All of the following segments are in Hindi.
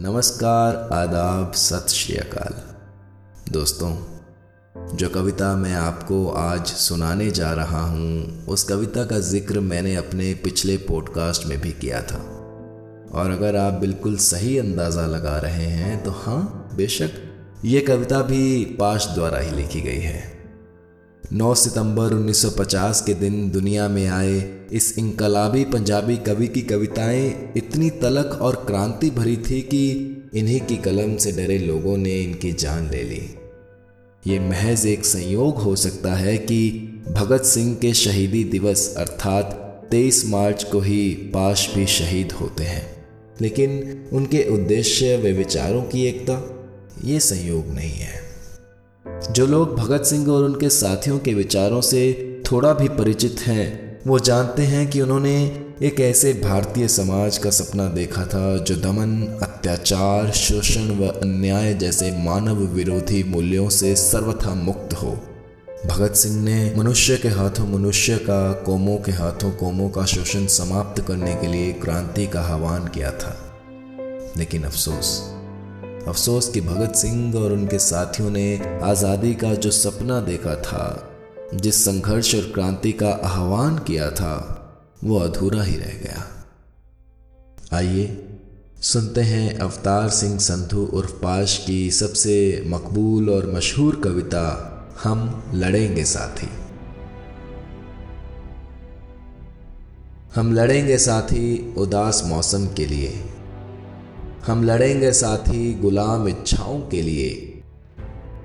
नमस्कार, आदाब, सत श्री अकाल। दोस्तों, जो कविता मैं आपको आज सुनाने जा रहा हूँ, उस कविता का ज़िक्र मैंने अपने पिछले पॉडकास्ट में भी किया था। और अगर आप बिल्कुल सही अंदाज़ा लगा रहे हैं तो हाँ बेशक, ये कविता भी पाश द्वारा ही लिखी गई है। 9 सितंबर 1950 के दिन दुनिया में आए इस इनकलाबी पंजाबी कवि की कविताएँ इतनी तलक और क्रांति भरी थी कि इन्हीं की कलम से डरे लोगों ने इनकी जान ले ली। ये महज एक संयोग हो सकता है कि भगत सिंह के शहीदी दिवस अर्थात 23 मार्च को ही पाश भी शहीद होते हैं। लेकिन उनके उद्देश्य व विचारों की एकता, ये संयोग नहीं है। जो लोग भगत सिंह और उनके साथियों के विचारों से थोड़ा भी परिचित हैं, वो जानते हैं कि उन्होंने एक ऐसे भारतीय समाज का सपना देखा था, जो दमन, अत्याचार, शोषण व अन्याय जैसे मानव विरोधी मूल्यों से सर्वथा मुक्त हो। भगत सिंह ने मनुष्य के हाथों मनुष्य का, कोमों के हाथों कोमों का शोषण समाप्त करने के लिए क्रांति का आह्वान किया था। लेकिन अफसोस अफसोस कि भगत सिंह और उनके साथियों ने आज़ादी का जो सपना देखा था, जिस संघर्ष और क्रांति का आह्वान किया था, वो अधूरा ही रह गया। आइए सुनते हैं अवतार सिंह संधु उर्फ़ पाश की सबसे मकबूल और मशहूर कविता, हम लड़ेंगे साथी। हम लड़ेंगे साथी उदास मौसम के लिए। हम लड़ेंगे साथी गुलाम इच्छाओं के लिए।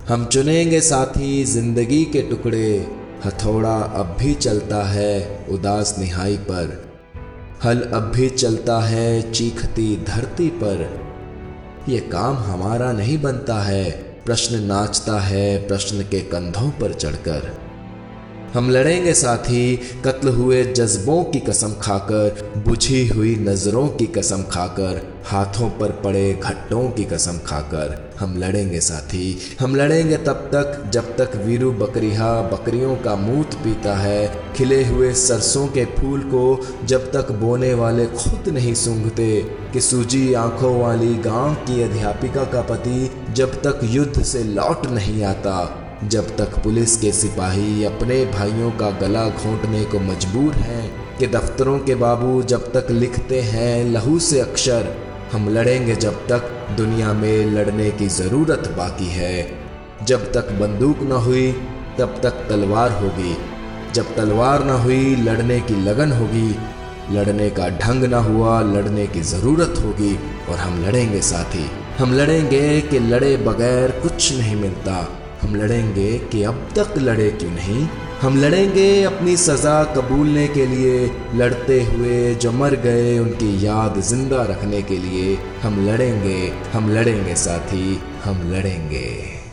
हम चुनेंगे साथी ज़िंदगी के टुकड़े। हथौड़ा अब भी चलता है उदास निहाई पर। हल अब भी चलता है चीखती धरती पर। यह काम हमारा नहीं बनता है। प्रश्न नाचता है प्रश्न के कंधों पर चढ़कर। हम लड़ेंगे साथी, कत्ल हुए जज्बों की कसम खाकर, बुझी हुई नज़रों की कसम खाकर, हाथों पर पड़े घट्टों की कसम खाकर हम लड़ेंगे साथी। हम लड़ेंगे तब तक जब तक वीरू बकरिया बकरियों का मूत पीता है, खिले हुए सरसों के फूल को जब तक बोने वाले खुद नहीं सूंघते, कि सूजी आँखों वाली गाँव की अध्यापिका का पति जब तक युद्ध से लौट नहीं आता। जब तक पुलिस के सिपाही अपने भाइयों का गला घोंटने को मजबूर हैं कि दफ्तरों के बाबू जब तक लिखते हैं लहू से अक्षर, हम लड़ेंगे जब तक दुनिया में लड़ने की ज़रूरत बाकी है। जब तक बंदूक न हुई, तब तक तलवार होगी। जब तलवार न हुई, लड़ने की लगन होगी। लड़ने का ढंग ना हुआ, लड़ने की ज़रूरत होगी और हम लड़ेंगे साथी। हम लड़ेंगे कि लड़े बगैर कुछ नहीं मिलता। हम लड़ेंगे कि अब तक लड़े क्यों नहीं? हम लड़ेंगे अपनी सज़ा कबूलने के लिए, लड़ते हुए जो मर गए उनकी याद ज़िंदा रखने के लिए। हम लड़ेंगे हम लड़ेंगे साथी, हम लड़ेंगे।